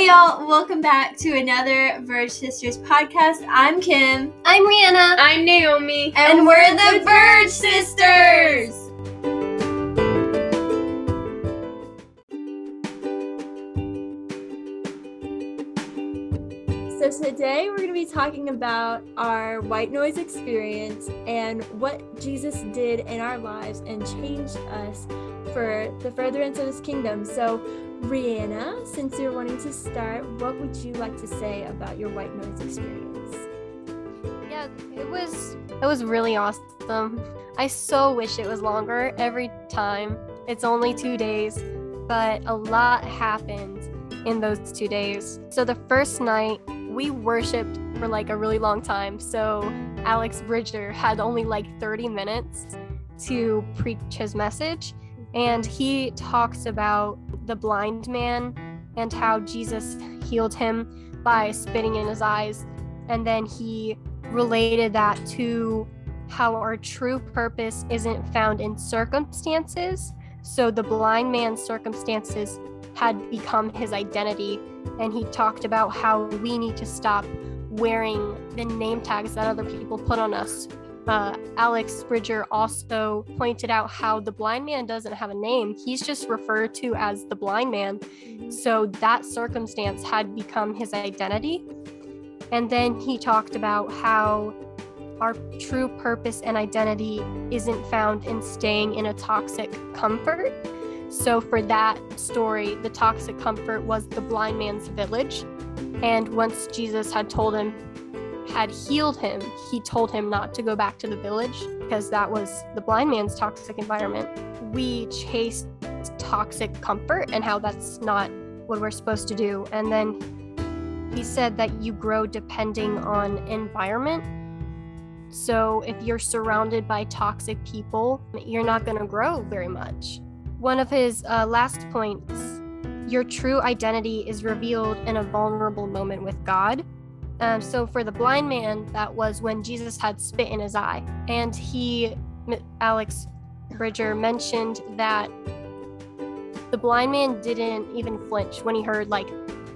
Hey y'all, welcome back to another Verge Sisters podcast. I'm Kim. I'm Rihanna. I'm Naomi. And, And we're the Verge Sisters. So today we're going to be talking about our white noise experience and what Jesus did in our lives and changed us for the furtherance of his kingdom. So Rihanna, since you're wanting to start, what would you like to say about your white noise experience? Yeah, it was it was really awesome. I so wish it was longer every time. It's only 2 days, but a lot happened in those 2 days. So the first night we worshiped for like a really long time. So Alex Bridger had only like 30 minutes to preach his message and he talks about the blind man and how Jesus healed him by spitting in his eyes and then he related that to how our true purpose isn't found in circumstances. So the blind man's circumstances had become his identity. And he talked about how we need to stop wearing the name tags that other people put on us. Uh, Alex Bridger also pointed out how the blind man doesn't have a name. He's just referred to as the blind man. So that circumstance had become his identity. And then he talked about how our true purpose and identity isn't found in staying in a toxic comfort. So, for that story, the toxic comfort was the blind man's village. And once Jesus had told him, had healed him, he told him not to go back to the village because that was the blind man's toxic environment. We chased toxic comfort and how that's not what we're supposed to do. And then he said that you grow depending on environment. So if you're surrounded by toxic people, you're not going to grow very much. One of his uh, last points your true identity is revealed in a vulnerable moment with God. Um, so for the blind man, that was when Jesus had spit in his eye. And he, Alex Bridger, mentioned that the blind man didn't even flinch when he heard like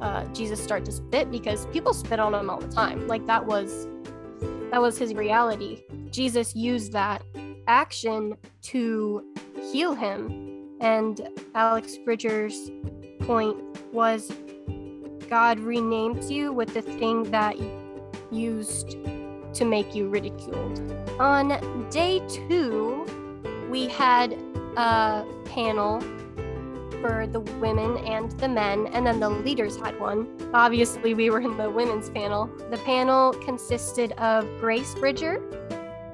uh, Jesus start to spit because people spit on him all the time. Like that was that was his reality. Jesus used that action to heal him. And Alex Bridger's point was God renamed you with the thing that used to make you ridiculed. On day two, we had a panel for the women and the men, and then the leaders had one. Obviously, we were in the women's panel. The panel consisted of Grace Bridger,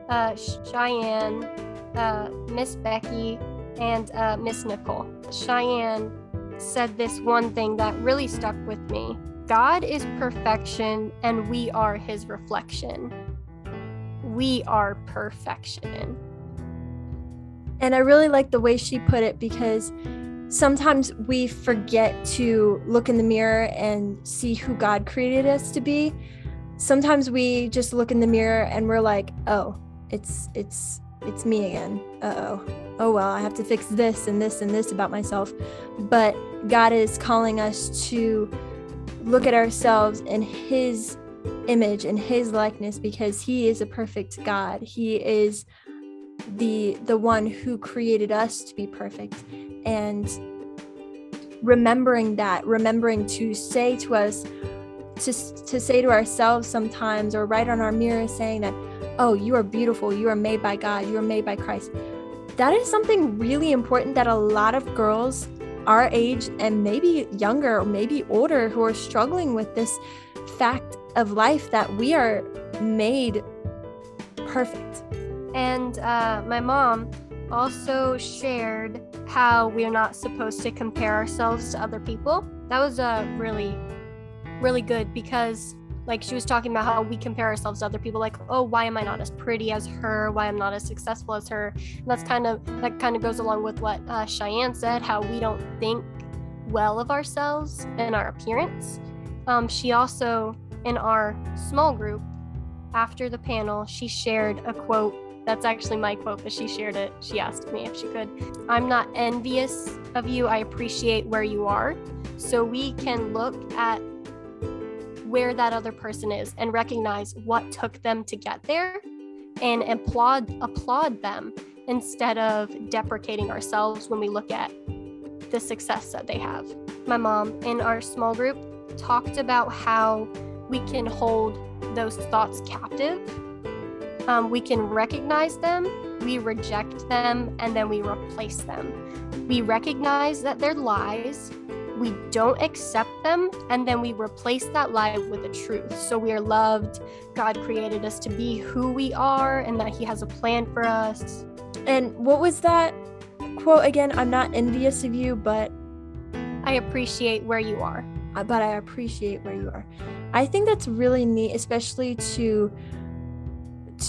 uh, Cheyenne, uh, Miss Becky, and uh, Miss Nicole. Cheyenne said this one thing that really stuck with me God is perfection, and we are his reflection. We are perfection. And I really like the way she put it because sometimes we forget to look in the mirror and see who God created us to be. Sometimes we just look in the mirror and we're like, "Oh, it's it's it's me again. Uh-oh. Oh well, I have to fix this and this and this about myself." But God is calling us to look at ourselves in his image and his likeness because he is a perfect God. He is the the one who created us to be perfect and remembering that remembering to say to us to, to say to ourselves sometimes or write on our mirror saying that oh you are beautiful you are made by god you are made by christ that is something really important that a lot of girls our age and maybe younger or maybe older who are struggling with this fact of life that we are made perfect And uh, my mom also shared how we're not supposed to compare ourselves to other people. That was uh, really, really good because, like, she was talking about how we compare ourselves to other people. Like, oh, why am I not as pretty as her? Why I'm not as successful as her? And that's kind of that kind of goes along with what uh, Cheyenne said. How we don't think well of ourselves and our appearance. Um, she also, in our small group, after the panel, she shared a quote that's actually my quote, but she shared it. She asked me if she could. I'm not envious of you. I appreciate where you are. so we can look at where that other person is and recognize what took them to get there and applaud applaud them instead of deprecating ourselves when we look at the success that they have. My mom in our small group talked about how we can hold those thoughts captive. Um, we can recognize them, we reject them, and then we replace them. We recognize that they're lies, we don't accept them, and then we replace that lie with the truth. So we are loved. God created us to be who we are, and that He has a plan for us. And what was that quote again? I'm not envious of you, but I appreciate where you are. But I appreciate where you are. I think that's really neat, especially to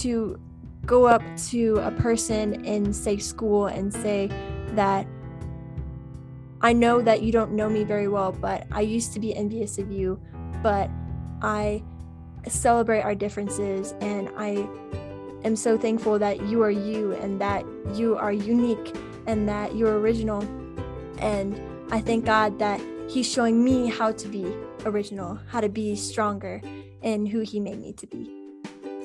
to go up to a person in say school and say that I know that you don't know me very well, but I used to be envious of you, but I celebrate our differences and I am so thankful that you are you and that you are unique and that you're original. And I thank God that He's showing me how to be original, how to be stronger in who He made me to be.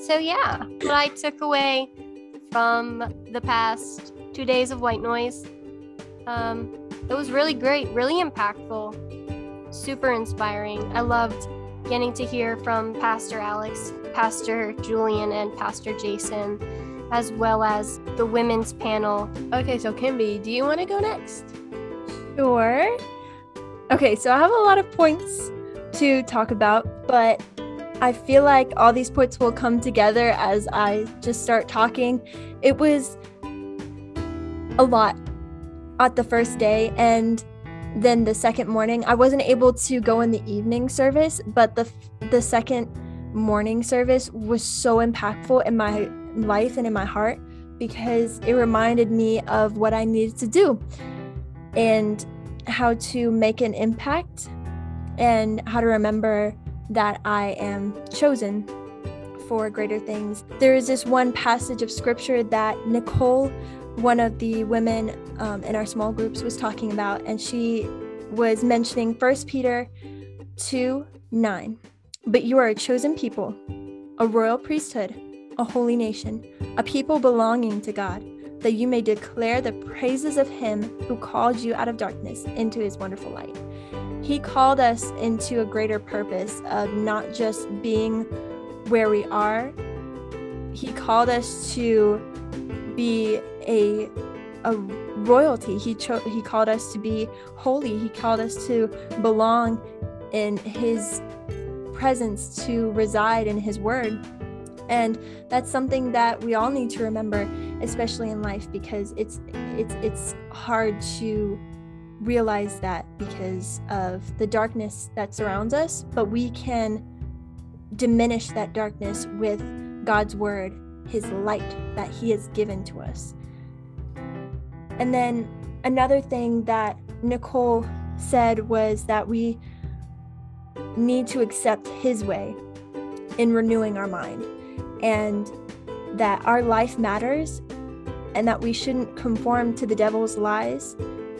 So, yeah, what I took away from the past two days of white noise, um, it was really great, really impactful, super inspiring. I loved getting to hear from Pastor Alex, Pastor Julian, and Pastor Jason, as well as the women's panel. Okay, so Kimby, do you want to go next? Sure. Okay, so I have a lot of points to talk about, but I feel like all these points will come together as I just start talking. It was a lot at the first day, and then the second morning, I wasn't able to go in the evening service, but the the second morning service was so impactful in my life and in my heart because it reminded me of what I needed to do and how to make an impact and how to remember that I am chosen for greater things. There is this one passage of scripture that Nicole, one of the women um, in our small groups, was talking about, and she was mentioning 1 Peter 2 9. But you are a chosen people, a royal priesthood, a holy nation, a people belonging to God that you may declare the praises of him who called you out of darkness into his wonderful light. He called us into a greater purpose of not just being where we are, he called us to be a a royalty. He cho- he called us to be holy. He called us to belong in his presence, to reside in his word. And that's something that we all need to remember especially in life because it's it's it's hard to realize that because of the darkness that surrounds us but we can diminish that darkness with God's word his light that he has given to us and then another thing that Nicole said was that we need to accept his way in renewing our mind and that our life matters and that we shouldn't conform to the devil's lies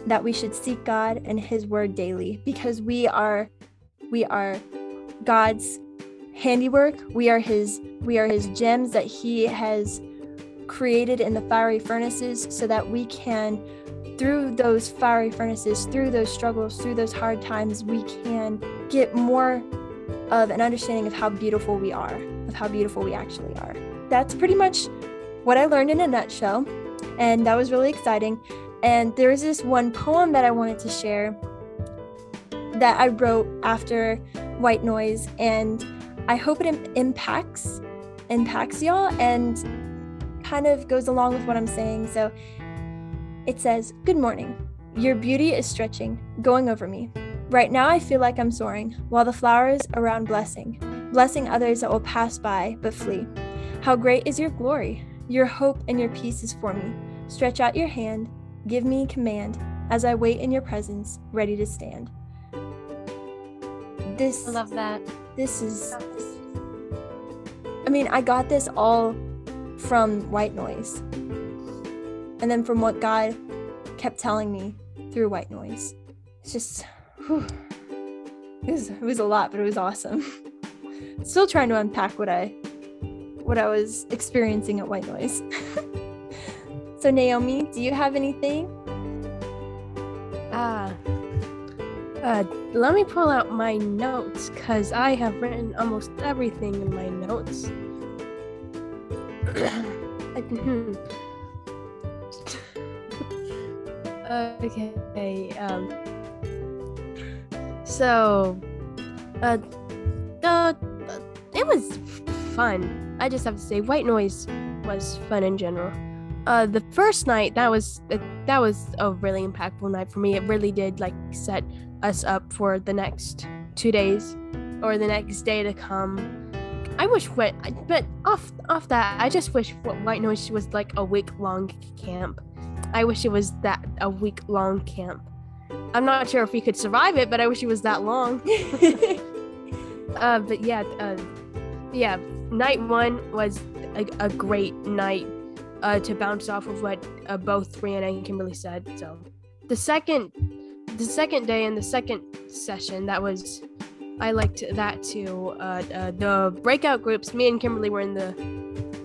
that we should seek God and his word daily because we are we are God's handiwork. We are his we are his gems that he has created in the fiery furnaces so that we can through those fiery furnaces through those struggles through those hard times we can get more of an understanding of how beautiful we are of how beautiful we actually are that's pretty much what I learned in a nutshell. And that was really exciting. And there was this one poem that I wanted to share that I wrote after White Noise. And I hope it impacts impacts y'all and kind of goes along with what I'm saying. So it says, Good morning. Your beauty is stretching, going over me. Right now, I feel like I'm soaring, while the flowers around blessing, blessing others that will pass by but flee. How great is your glory! Your hope and your peace is for me. Stretch out your hand, give me command, as I wait in your presence, ready to stand. This I love that. This is I mean, I got this all from white noise. And then from what God kept telling me through white noise. It's just whew. it was it was a lot, but it was awesome. Still trying to unpack what I what I was experiencing at White Noise. so Naomi, do you have anything? Ah. Uh, uh, let me pull out my notes because I have written almost everything in my notes. okay. Um. So, uh, the, it was fun. I just have to say, White Noise was fun in general. Uh, the first night that was that was a really impactful night for me. It really did like set us up for the next two days or the next day to come. I wish what, but off off that, I just wish what White Noise was like a week long camp. I wish it was that a week long camp. I'm not sure if we could survive it, but I wish it was that long. uh, but yeah, uh, yeah. Night one was a, a great night uh, to bounce off of what uh, both Brianna and Kimberly said. So the second, the second day and the second session, that was, I liked that too. Uh, uh, the breakout groups, me and Kimberly were in the,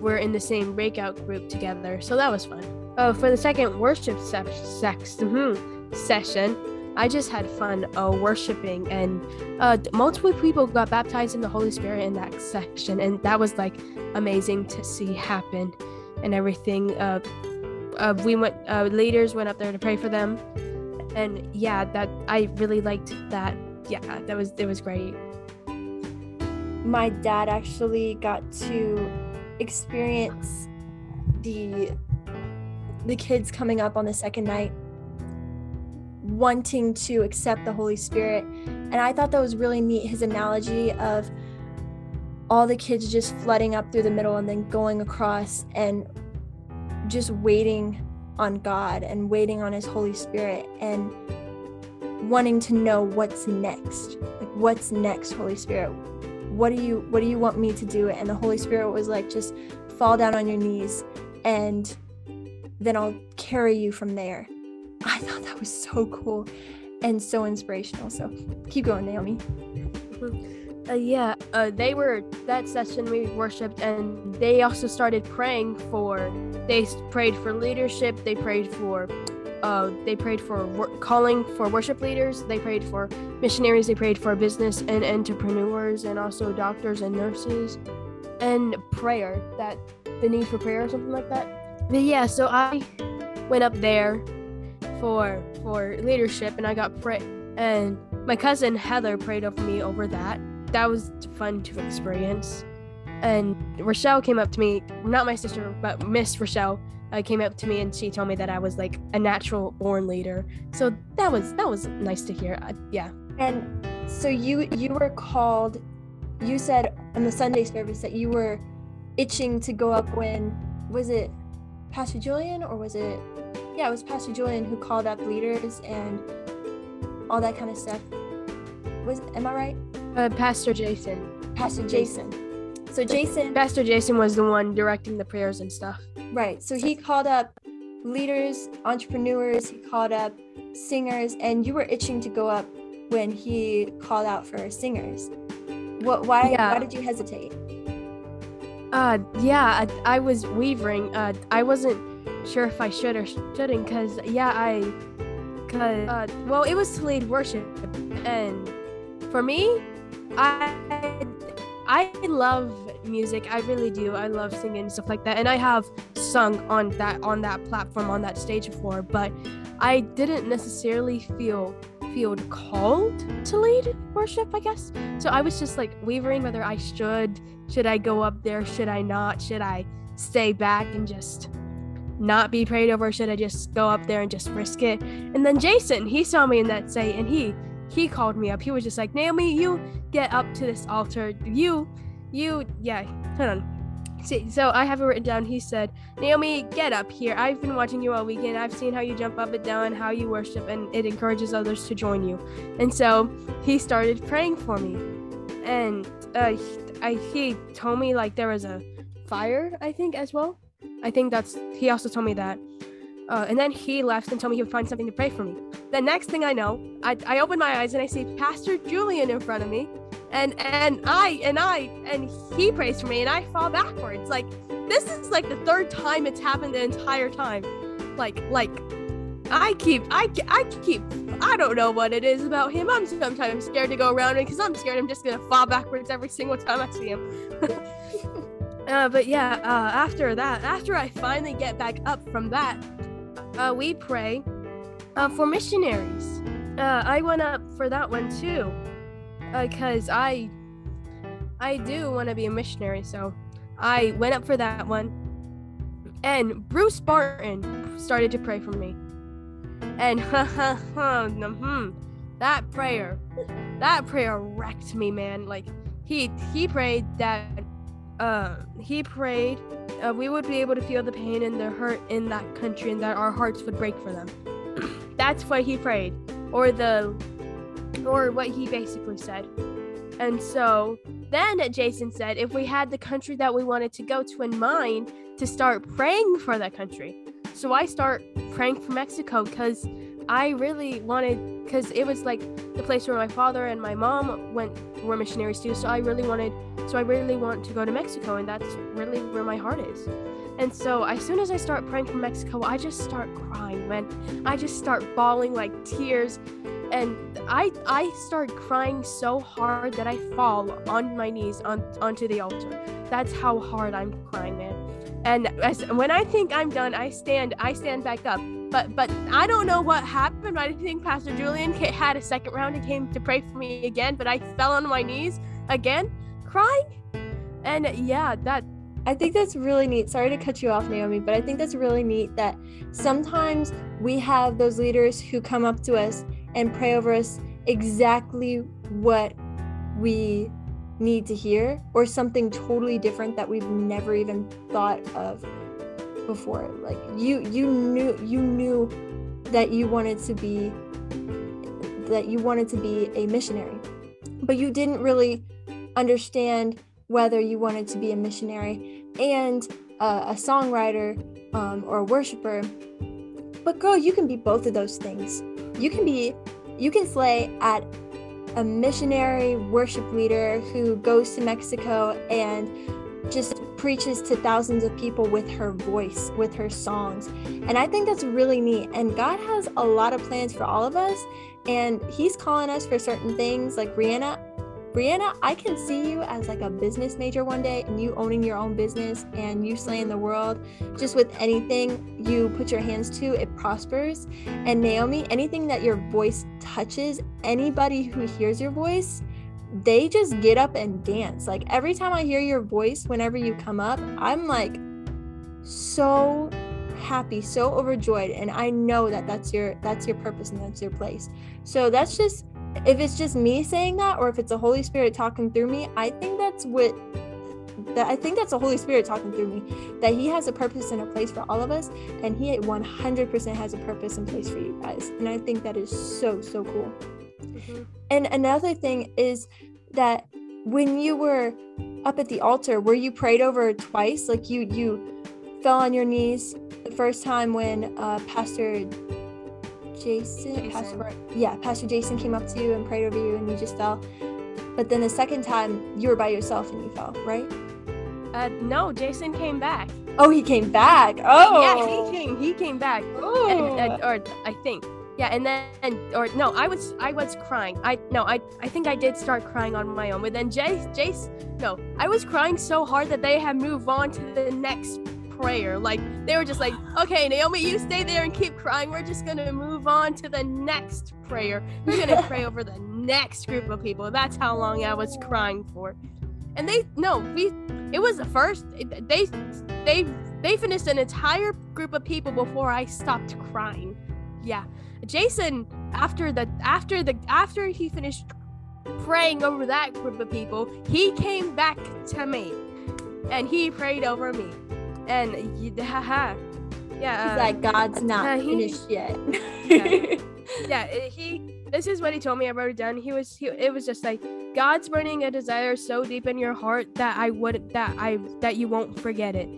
were in the same breakout group together, so that was fun. Uh, for the second worship se- sex, mm-hmm, session, I just had fun uh, worshiping, and uh, multiple people got baptized in the Holy Spirit in that section, and that was like amazing to see happen and everything. Uh, uh, we went, uh, leaders went up there to pray for them, and yeah, that I really liked that. Yeah, that was it was great. My dad actually got to experience the the kids coming up on the second night wanting to accept the Holy Spirit. And I thought that was really neat his analogy of all the kids just flooding up through the middle and then going across and just waiting on God and waiting on his Holy Spirit and wanting to know what's next. Like what's next, Holy Spirit? What do you what do you want me to do? And the Holy Spirit was like just fall down on your knees and then I'll carry you from there. I thought that was so cool and so inspirational. So keep going, Naomi. Uh, yeah, uh, they were that session we worshipped, and they also started praying for. They prayed for leadership. They prayed for. Uh, they prayed for wor- calling for worship leaders. They prayed for missionaries. They prayed for business and entrepreneurs, and also doctors and nurses, and prayer. That the need for prayer or something like that. But yeah, so I went up there for for leadership, and I got pray. And my cousin Heather prayed over me over that. That was fun to experience. And Rochelle came up to me, not my sister, but Miss Rochelle uh, came up to me and she told me that I was like a natural born leader. So that was that was nice to hear. Uh, yeah. And so you you were called. You said in the Sunday service that you were itching to go up when was it Pastor Julian or was it yeah, it was Pastor Julian who called up leaders and all that kind of stuff. Was am I right? Uh, Pastor Jason. Pastor Jason. So Jason Pastor Jason was the one directing the prayers and stuff. Right. So he called up leaders, entrepreneurs, he called up singers, and you were itching to go up when he called out for singers. What why Yeah. why did you hesitate? Uh, yeah, I, I was wavering. Uh, I wasn't sure if I should or shouldn't, cause yeah, I, cause uh, well, it was to lead worship, and for me, I, I love music. I really do. I love singing and stuff like that, and I have sung on that on that platform on that stage before, but I didn't necessarily feel feel called to lead worship. I guess so. I was just like wavering whether I should should I go up there? Should I not? Should I stay back and just not be prayed over? Should I just go up there and just risk it? And then Jason, he saw me in that say and he he called me up. He was just like, Naomi, you get up to this altar. You, you, yeah, hold on. See, so I have it written down. He said, Naomi, get up here. I've been watching you all weekend. I've seen how you jump up and down, how you worship, and it encourages others to join you. And so he started praying for me. And uh, I he told me like there was a fire, I think as well. I think that's he also told me that. Uh, and then he left and told me he would find something to pray for me. The next thing I know, I, I open my eyes and I see Pastor Julian in front of me, and and I and I and he prays for me, and I fall backwards. Like this is like the third time it's happened the entire time. Like like I keep I I keep I don't know what it is about him. I'm sometimes scared to go around him because I'm scared I'm just gonna fall backwards every single time I see him. uh, but yeah, uh, after that, after I finally get back up from that, uh, we pray uh, for missionaries. Uh, I went up for that one too, because I I do want to be a missionary. So I went up for that one, and Bruce Barton started to pray for me, and hmm, that prayer, that prayer wrecked me, man. Like he he prayed that uh, he prayed uh, we would be able to feel the pain and the hurt in that country and that our hearts would break for them. That's what he prayed, or the, or what he basically said. And so then Jason said if we had the country that we wanted to go to in mind, to start praying for that country. So I start praying for Mexico because I really wanted, because it was like the place where my father and my mom went were missionaries too. So I really wanted, so I really want to go to Mexico, and that's really where my heart is. And so as soon as I start praying for Mexico, I just start crying, man. I just start bawling like tears, and I I start crying so hard that I fall on my knees on onto the altar. That's how hard I'm crying, man. And as, when I think I'm done, I stand I stand back up. But but I don't know what happened. I think Pastor Julian had a second round and came to pray for me again. But I fell on my knees again, crying. And yeah, that I think that's really neat. Sorry to cut you off, Naomi, but I think that's really neat that sometimes we have those leaders who come up to us and pray over us exactly what we need to hear or something totally different that we've never even thought of before. Like you you knew you knew that you wanted to be that you wanted to be a missionary but you didn't really understand whether you wanted to be a missionary and a songwriter um, or a worshiper. But girl you can be both of those things. You can be you can slay at a missionary worship leader who goes to Mexico and just preaches to thousands of people with her voice, with her songs. And I think that's really neat. And God has a lot of plans for all of us. And He's calling us for certain things. Like Brianna, Brianna, I can see you as like a business major one day and you owning your own business and you slaying the world. Just with anything you put your hands to, it prospers. And Naomi, anything that your voice touches, anybody who hears your voice, they just get up and dance. Like every time I hear your voice, whenever you come up, I'm like so happy, so overjoyed, and I know that that's your that's your purpose and that's your place. So that's just if it's just me saying that or if it's the holy spirit talking through me i think that's what that i think that's the holy spirit talking through me that he has a purpose and a place for all of us and he 100% has a purpose and place for you guys. And i think that is so so cool. Mm-hmm. and another thing is that when you were up at the altar were you prayed over twice? Like you you fell on your knees the first time when uh, pastor Jason, Jason. Pastor, yeah, Pastor Jason came up to you and prayed over you, and you just fell. But then the second time, you were by yourself and you fell, right? Uh, no, Jason came back. Oh, he came back. Oh, yeah, he came. He came back. Oh, and, and, or I think, yeah, and then, and, or no, I was, I was crying. I no, I, I think I did start crying on my own. But then Jace, Jace, no, I was crying so hard that they had moved on to the next prayer. Like they were just like, okay, Naomi, you stay there and keep crying. We're just gonna move on to the next prayer. We're gonna pray over the next group of people. That's how long I was crying for. And they no, we it was the first they they they finished an entire group of people before I stopped crying. Yeah. Jason after the after the after he finished praying over that group of people, he came back to me and he prayed over me and haha, yeah. He's uh, like God's not he, finished yet. yeah. yeah, he. This is what he told me. I wrote it down. He was. He, it was just like God's burning a desire so deep in your heart that I would that I that you won't forget it.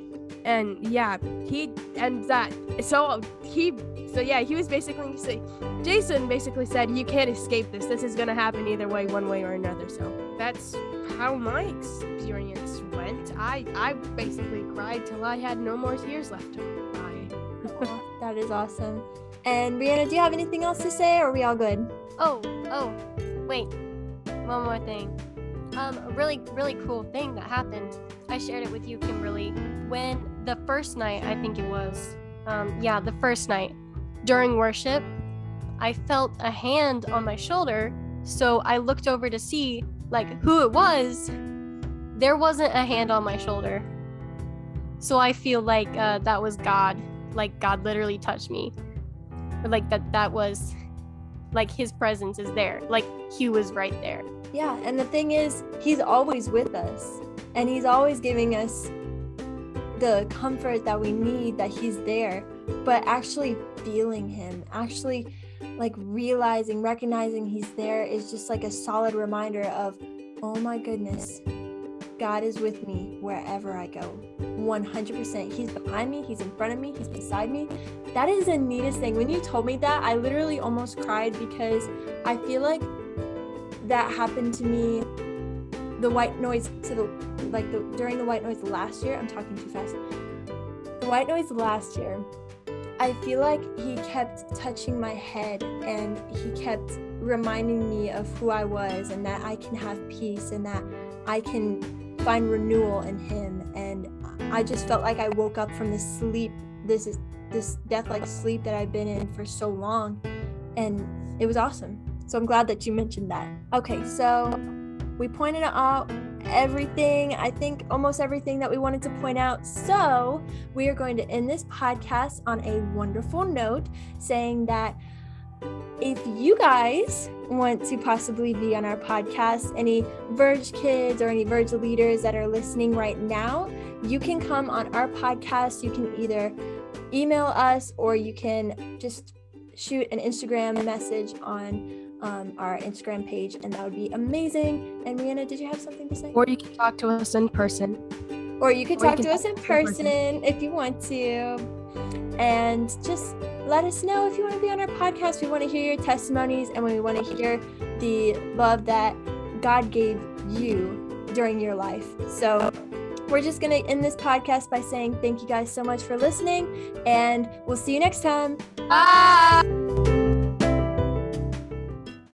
and yeah, he and that so he so yeah, he was basically say Jason basically said you can't escape this. This is gonna happen either way, one way or another. So that's how my experience went. I I basically cried till I had no more tears left to cry. That is awesome. And Rihanna, do you have anything else to say, or are we all good? Oh, oh, wait. One more thing. Um, a really, really cool thing that happened. I shared it with you, Kimberly. When the first night, I think it was, um, yeah, the first night during worship, I felt a hand on my shoulder. So I looked over to see like who it was. There wasn't a hand on my shoulder. So I feel like uh, that was God. Like God literally touched me. Or like that that was like his presence is there. Like he was right there. Yeah, and the thing is, he's always with us, and he's always giving us the comfort that we need that he's there, but actually feeling him, actually like realizing, recognizing he's there is just like a solid reminder of, oh my goodness, God is with me wherever I go. 100%. He's behind me, he's in front of me, he's beside me. That is the neatest thing. When you told me that, I literally almost cried because I feel like that happened to me the white noise to the like the during the white noise last year. I'm talking too fast. The white noise last year. I feel like he kept touching my head and he kept reminding me of who I was and that I can have peace and that I can find renewal in him and I just felt like I woke up from this sleep this is this death like sleep that I've been in for so long and it was awesome. So I'm glad that you mentioned that. Okay, so we pointed out everything, I think almost everything that we wanted to point out. So we are going to end this podcast on a wonderful note saying that if you guys want to possibly be on our podcast, any Verge kids or any Verge leaders that are listening right now, you can come on our podcast. You can either email us or you can just shoot an Instagram message on um, our Instagram page, and that would be amazing. And Rihanna, did you have something to say? Or you can talk to us in person. Or you could Or talk can to us talk in to us in person. person if you want to. And just let us know if you want to be on our podcast. We want to hear your testimonies and we want to hear the love that God gave you during your life. So we're just going to end this podcast by saying thank you guys so much for listening, and we'll see you next time. Bye.